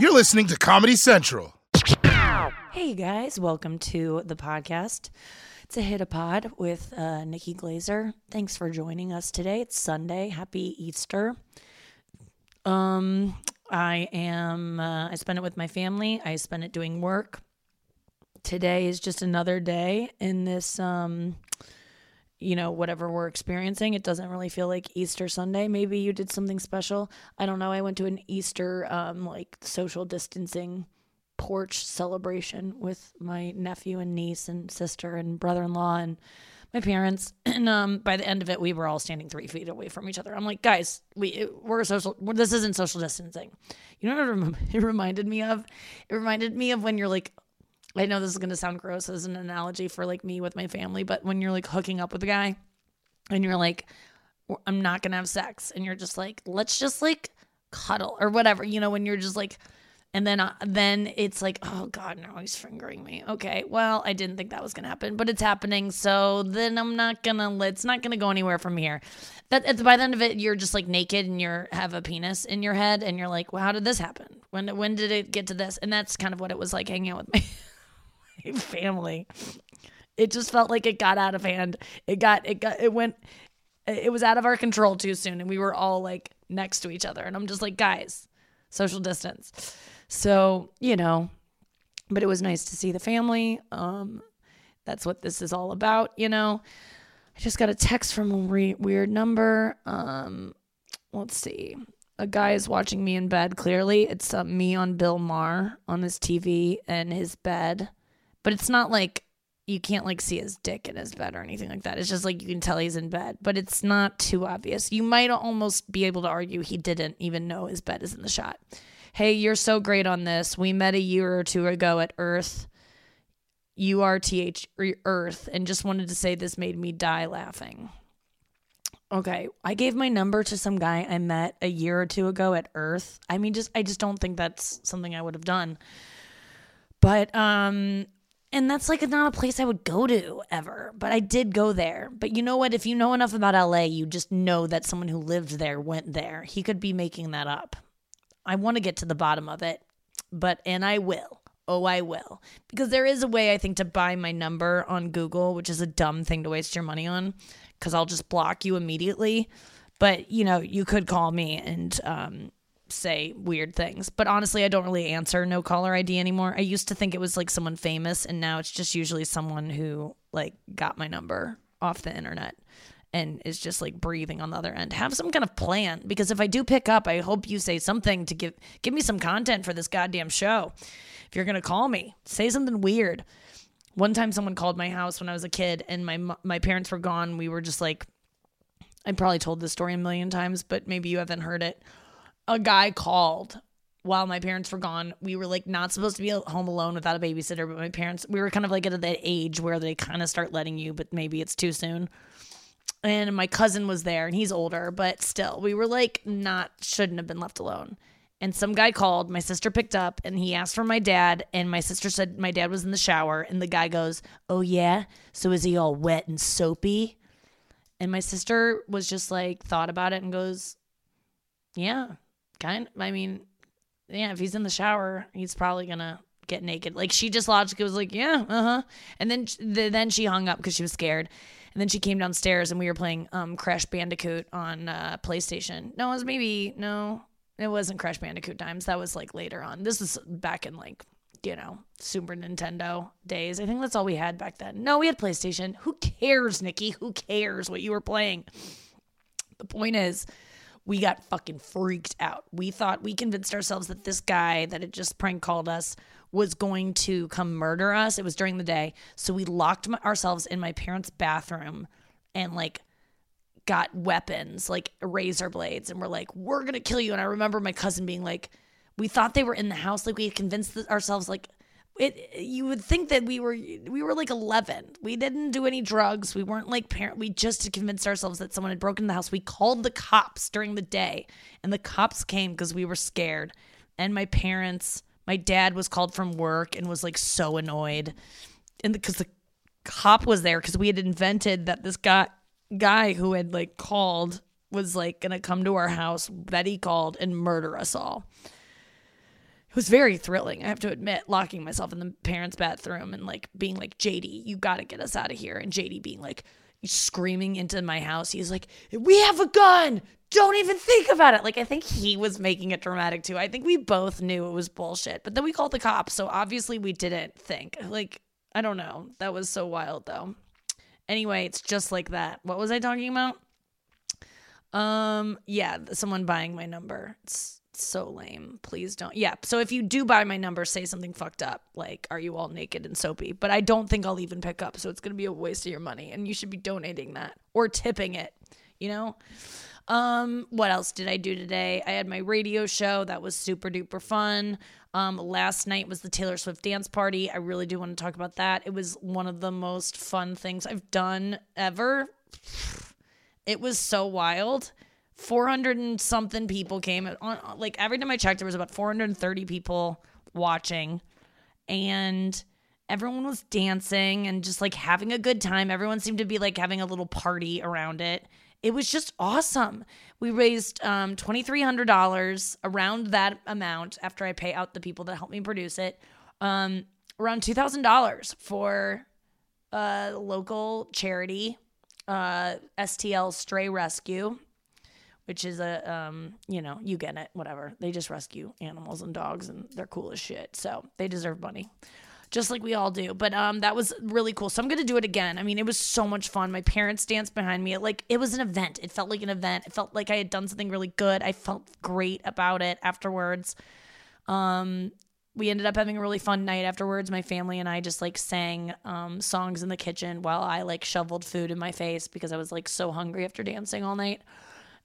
You're listening to Comedy Central. Hey guys, welcome to the podcast. It's a hit a pod with uh, Nikki Glazer. Thanks for joining us today. It's Sunday. Happy Easter. Um, I am. Uh, I spend it with my family. I spend it doing work. Today is just another day in this. Um, you know, whatever we're experiencing. It doesn't really feel like Easter Sunday. Maybe you did something special. I don't know. I went to an Easter um like social distancing porch celebration with my nephew and niece and sister and brother-in-law and my parents and um by the end of it we were all standing 3 feet away from each other. I'm like, "Guys, we we're social this isn't social distancing." You know what it reminded me of? It reminded me of when you're like I know this is going to sound gross as an analogy for like me with my family, but when you're like hooking up with a guy and you're like, I'm not going to have sex, and you're just like, let's just like cuddle or whatever, you know, when you're just like, and then uh, then it's like, oh god, now he's fingering me. Okay, well, I didn't think that was gonna happen, but it's happening. So then I'm not gonna. It's not gonna go anywhere from here. That at the, by the end of it, you're just like naked and you have a penis in your head, and you're like, well, how did this happen? When when did it get to this? And that's kind of what it was like hanging out with my family. It just felt like it got out of hand. It got it got it went it was out of our control too soon and we were all like next to each other and I'm just like, "Guys, social distance." So, you know, but it was nice to see the family. Um that's what this is all about, you know. I just got a text from a re- weird number. Um let's see. A guy is watching me in bed clearly. It's uh, me on Bill Maher on his TV and his bed but it's not like you can't like see his dick in his bed or anything like that. It's just like you can tell he's in bed, but it's not too obvious. You might almost be able to argue he didn't even know his bed is in the shot. Hey, you're so great on this. We met a year or two ago at Urth, U R T H Urth, and just wanted to say this made me die laughing. Okay, I gave my number to some guy I met a year or two ago at Urth. I mean, just I just don't think that's something I would have done. But um and that's like not a place I would go to ever, but I did go there. But you know what? If you know enough about LA, you just know that someone who lived there went there. He could be making that up. I want to get to the bottom of it, but, and I will. Oh, I will. Because there is a way, I think, to buy my number on Google, which is a dumb thing to waste your money on, because I'll just block you immediately. But, you know, you could call me and, um, say weird things. But honestly, I don't really answer no caller ID anymore. I used to think it was like someone famous, and now it's just usually someone who like got my number off the internet and is just like breathing on the other end. Have some kind of plan because if I do pick up, I hope you say something to give give me some content for this goddamn show. If you're gonna call me, say something weird. One time, someone called my house when I was a kid, and my my parents were gone. We were just like, I probably told this story a million times, but maybe you haven't heard it a guy called while my parents were gone. We were like not supposed to be home alone without a babysitter, but my parents, we were kind of like at that age where they kind of start letting you, but maybe it's too soon. And my cousin was there and he's older, but still, we were like not, shouldn't have been left alone. And some guy called, my sister picked up and he asked for my dad. And my sister said my dad was in the shower. And the guy goes, Oh, yeah? So is he all wet and soapy? And my sister was just like, thought about it and goes, Yeah, kind of, I mean, yeah, if he's in the shower, he's probably gonna get naked. Like she just logically was like, yeah, uh huh. And then then she hung up because she was scared. And then she came downstairs and we were playing um, Crash Bandicoot on uh, PlayStation. No, it was maybe no, it wasn't Crash Bandicoot times. That was like later on. This was back in like you know Super Nintendo days. I think that's all we had back then. No, we had PlayStation. Who cares, Nikki? Who cares what you were playing? The point is we got fucking freaked out. We thought we convinced ourselves that this guy that had just prank called us was going to come murder us. It was during the day. So we locked my, ourselves in my parents' bathroom and like got weapons, like razor blades, and we're like, we're going to kill you. And I remember my cousin being like, we thought they were in the house. Like we had convinced ourselves, like, it you would think that we were we were like 11 we didn't do any drugs. We weren't like parent we just convinced ourselves that someone had broken the house. We called the cops during the day and the cops came because we were scared. And my parents my dad was called from work and was like so annoyed. And because the, the cop was there because we had invented that this guy guy who had like called was like gonna come to our house that he called and murder us all it was very thrilling. I have to admit, locking myself in the parents' bathroom and like being like, JD, you got to get us out of here. And JD being like, screaming into my house. He's like, We have a gun. Don't even think about it. Like, I think he was making it dramatic too. I think we both knew it was bullshit, but then we called the cops. So obviously we didn't think. Like, I don't know. That was so wild though. Anyway, it's just like that. What was I talking about? Um, yeah, someone buying my number. It's so lame. Please don't. Yeah. So if you do buy my number, say something fucked up, like, are you all naked and soapy? But I don't think I'll even pick up. So it's going to be a waste of your money. And you should be donating that or tipping it, you know? Um, what else did I do today? I had my radio show. That was super duper fun. Um, last night was the Taylor Swift dance party. I really do want to talk about that. It was one of the most fun things I've done ever. It was so wild. 400 and something people came on like every time I checked there was about 430 people watching and everyone was dancing and just like having a good time. Everyone seemed to be like having a little party around it. It was just awesome. We raised um, $2,300 around that amount after I pay out the people that helped me produce it. Um, around $2,000 for a local charity, uh, STL Stray Rescue which is a um, you know, you get it, whatever. They just rescue animals and dogs and they're cool as shit. So they deserve money. Just like we all do. But um that was really cool. So I'm gonna do it again. I mean, it was so much fun. My parents danced behind me. It, like it was an event. It felt like an event. It felt like I had done something really good. I felt great about it afterwards. Um we ended up having a really fun night afterwards. My family and I just like sang um, songs in the kitchen while I like shoveled food in my face because I was like so hungry after dancing all night.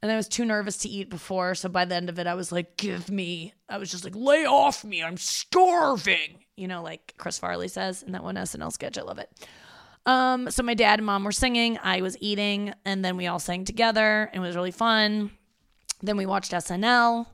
And I was too nervous to eat before. So by the end of it, I was like, give me. I was just like, lay off me. I'm starving. You know, like Chris Farley says in that one SNL sketch. I love it. Um, so my dad and mom were singing. I was eating. And then we all sang together. And it was really fun. Then we watched SNL.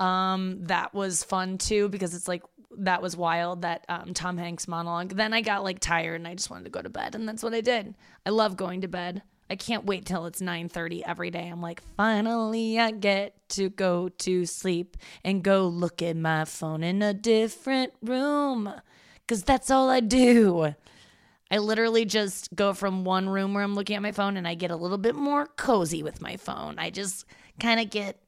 Um, that was fun too because it's like that was wild that um, Tom Hanks monologue. Then I got like tired and I just wanted to go to bed, and that's what I did. I love going to bed. I can't wait till it's 9:30 every day. I'm like, finally I get to go to sleep and go look at my phone in a different room cuz that's all I do. I literally just go from one room where I'm looking at my phone and I get a little bit more cozy with my phone. I just kind of get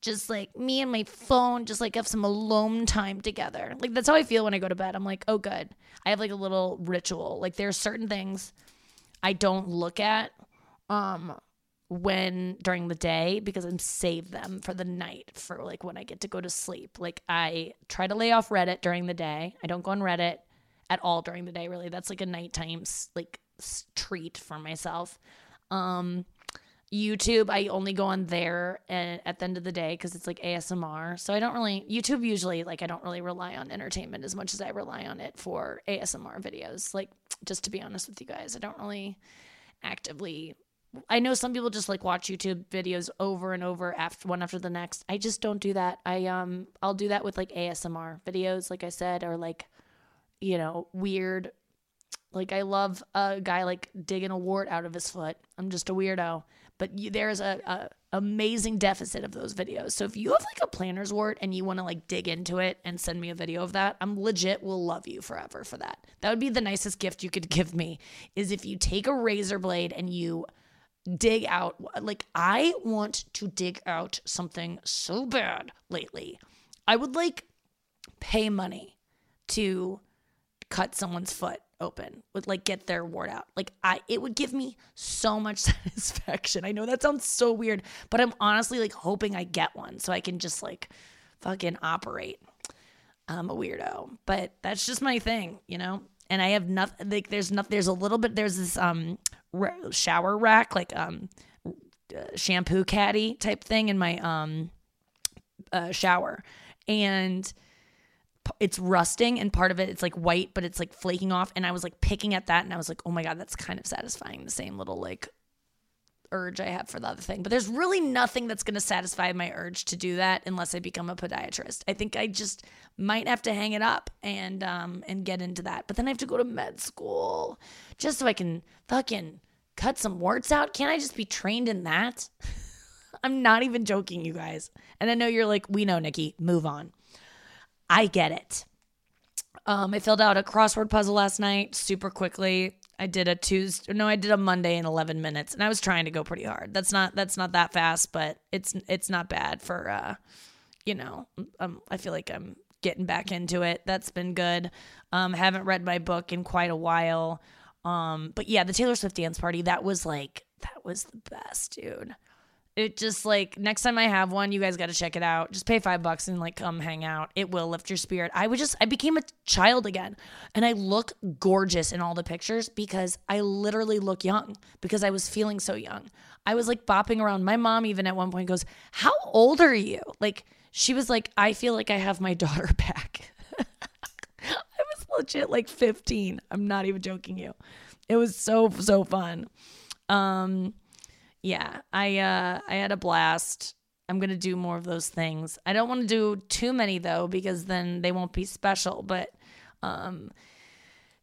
just like me and my phone just like have some alone time together. Like that's how I feel when I go to bed. I'm like, "Oh good. I have like a little ritual. Like there's certain things I don't look at um when during the day because I'm save them for the night for like when I get to go to sleep. Like I try to lay off Reddit during the day. I don't go on Reddit at all during the day really. That's like a nighttime like treat for myself. Um YouTube, I only go on there and at the end of the day because it's like ASMR. So I don't really YouTube usually like I don't really rely on entertainment as much as I rely on it for ASMR videos. Like just to be honest with you guys, I don't really actively I know some people just like watch YouTube videos over and over after one after the next. I just don't do that. I um I'll do that with like ASMR videos like I said or like you know, weird like I love a guy like digging a wart out of his foot. I'm just a weirdo. But you, there's a, a amazing deficit of those videos. So if you have like a plantar's wart and you want to like dig into it and send me a video of that, I'm legit will love you forever for that. That would be the nicest gift you could give me is if you take a razor blade and you dig out like I want to dig out something so bad lately. I would like pay money to cut someone's foot open would like get their wart out. Like i it would give me so much satisfaction. I know that sounds so weird but i'm honestly like hoping i get one so i can just like fucking operate. I'm a weirdo but that's just my thing you know? And i have nothing like there's nothing there's a little bit there's this um shower rack, like um, uh, shampoo caddy type thing in my um, uh, shower, and it's rusting and part of it it's like white but it's like flaking off. And i was like picking at that and i was like oh my god that's kind of satisfying. The same little like urge I have for the other thing. But there's really nothing that's going to satisfy my urge to do that unless I become a podiatrist. I think I just might have to hang it up and um and get into that. But then I have to go to med school just so I can fucking cut some warts out. Can't I just be trained in that? I'm not even joking, you guys. And I know you're like, we know, Nikki, move on. I get it. Um, I filled out a crossword puzzle last night super quickly. I did a Tuesday, no, I did a Monday in 11 minutes, and I was trying to go pretty hard. That's not that's not that fast, but it's it's not bad for, uh, you know, um, I feel like I'm getting back into it. That's been good. Um, haven't read my book in quite a while. Um, but yeah, the Taylor Swift dance party that was like that was the best, dude it just like next time I have one, you guys got to check it out. Just pay five bucks and like come hang out. It will lift your spirit. I was just, I became a child again. And I look gorgeous in all the pictures because I literally look young because I was feeling so young. I was like bopping around. My mom, even at one point, goes, How old are you? Like, she was like, I feel like I have my daughter back. I was legit like 15. I'm not even joking you. It was so, so fun. Um, yeah, I uh I had a blast. I'm to do more of those things. I don't want to do too many though because then they won't be special, but um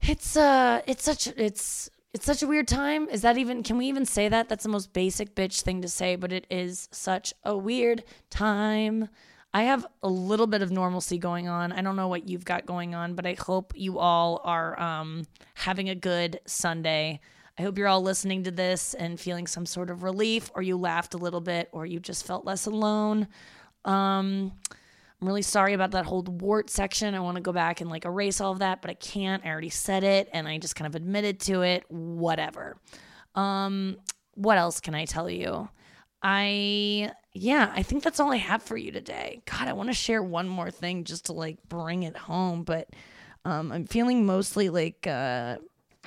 it's uh it's such it's it's such a weird time. Is that even can we even say that? That's the most basic bitch thing to say, but it is such a weird time. I have a little bit of normalcy going on. I don't know what you've got going on, but I hope you all are um having a good Sunday. I hope you're all listening to this and feeling some sort of relief, or you laughed a little bit, or you just felt less alone. Um, I'm really sorry about that whole wart section. I want to go back and like erase all of that, but I can't. I already said it and I just kind of admitted to it. Whatever. Um, what else can I tell you? I, yeah, I think that's all I have for you today. God, I want to share one more thing just to like bring it home, but um, I'm feeling mostly like, uh,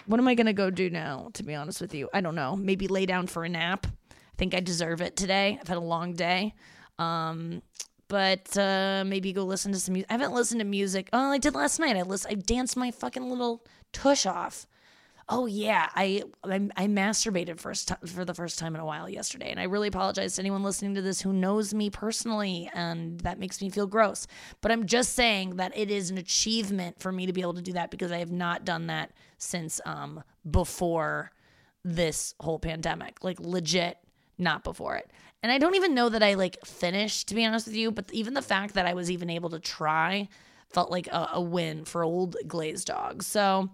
what am I going to go do now, to be honest with you? I don't know. Maybe lay down for a nap. I think I deserve it today. I've had a long day. Um, but uh, maybe go listen to some music. I haven't listened to music. Oh, I did last night. I list- I danced my fucking little tush off. Oh yeah, I I, I masturbated first t- for the first time in a while yesterday, and I really apologize to anyone listening to this who knows me personally, and that makes me feel gross. But I'm just saying that it is an achievement for me to be able to do that because I have not done that since um before this whole pandemic, like legit not before it. And I don't even know that I like finished to be honest with you, but even the fact that I was even able to try felt like a, a win for old glazed dog. So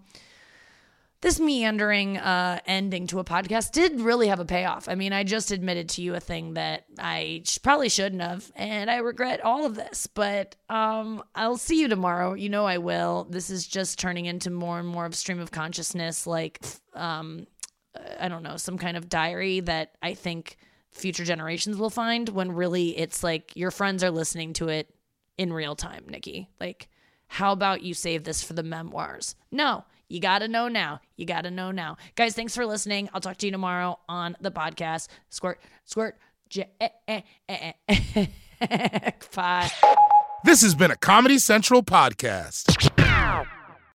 this meandering uh, ending to a podcast did really have a payoff. I mean, I just admitted to you a thing that I sh- probably shouldn't have, and I regret all of this. But um, I'll see you tomorrow. You know I will. This is just turning into more and more of stream of consciousness, like um, I don't know, some kind of diary that I think future generations will find. When really, it's like your friends are listening to it in real time, Nikki. Like, how about you save this for the memoirs? No you got to know now. You got to know now. Guys, thanks for listening. I'll talk to you tomorrow on the podcast. Squirt, squirt, j- eh, eh, eh, eh. Bye. This has been a Comedy Central podcast.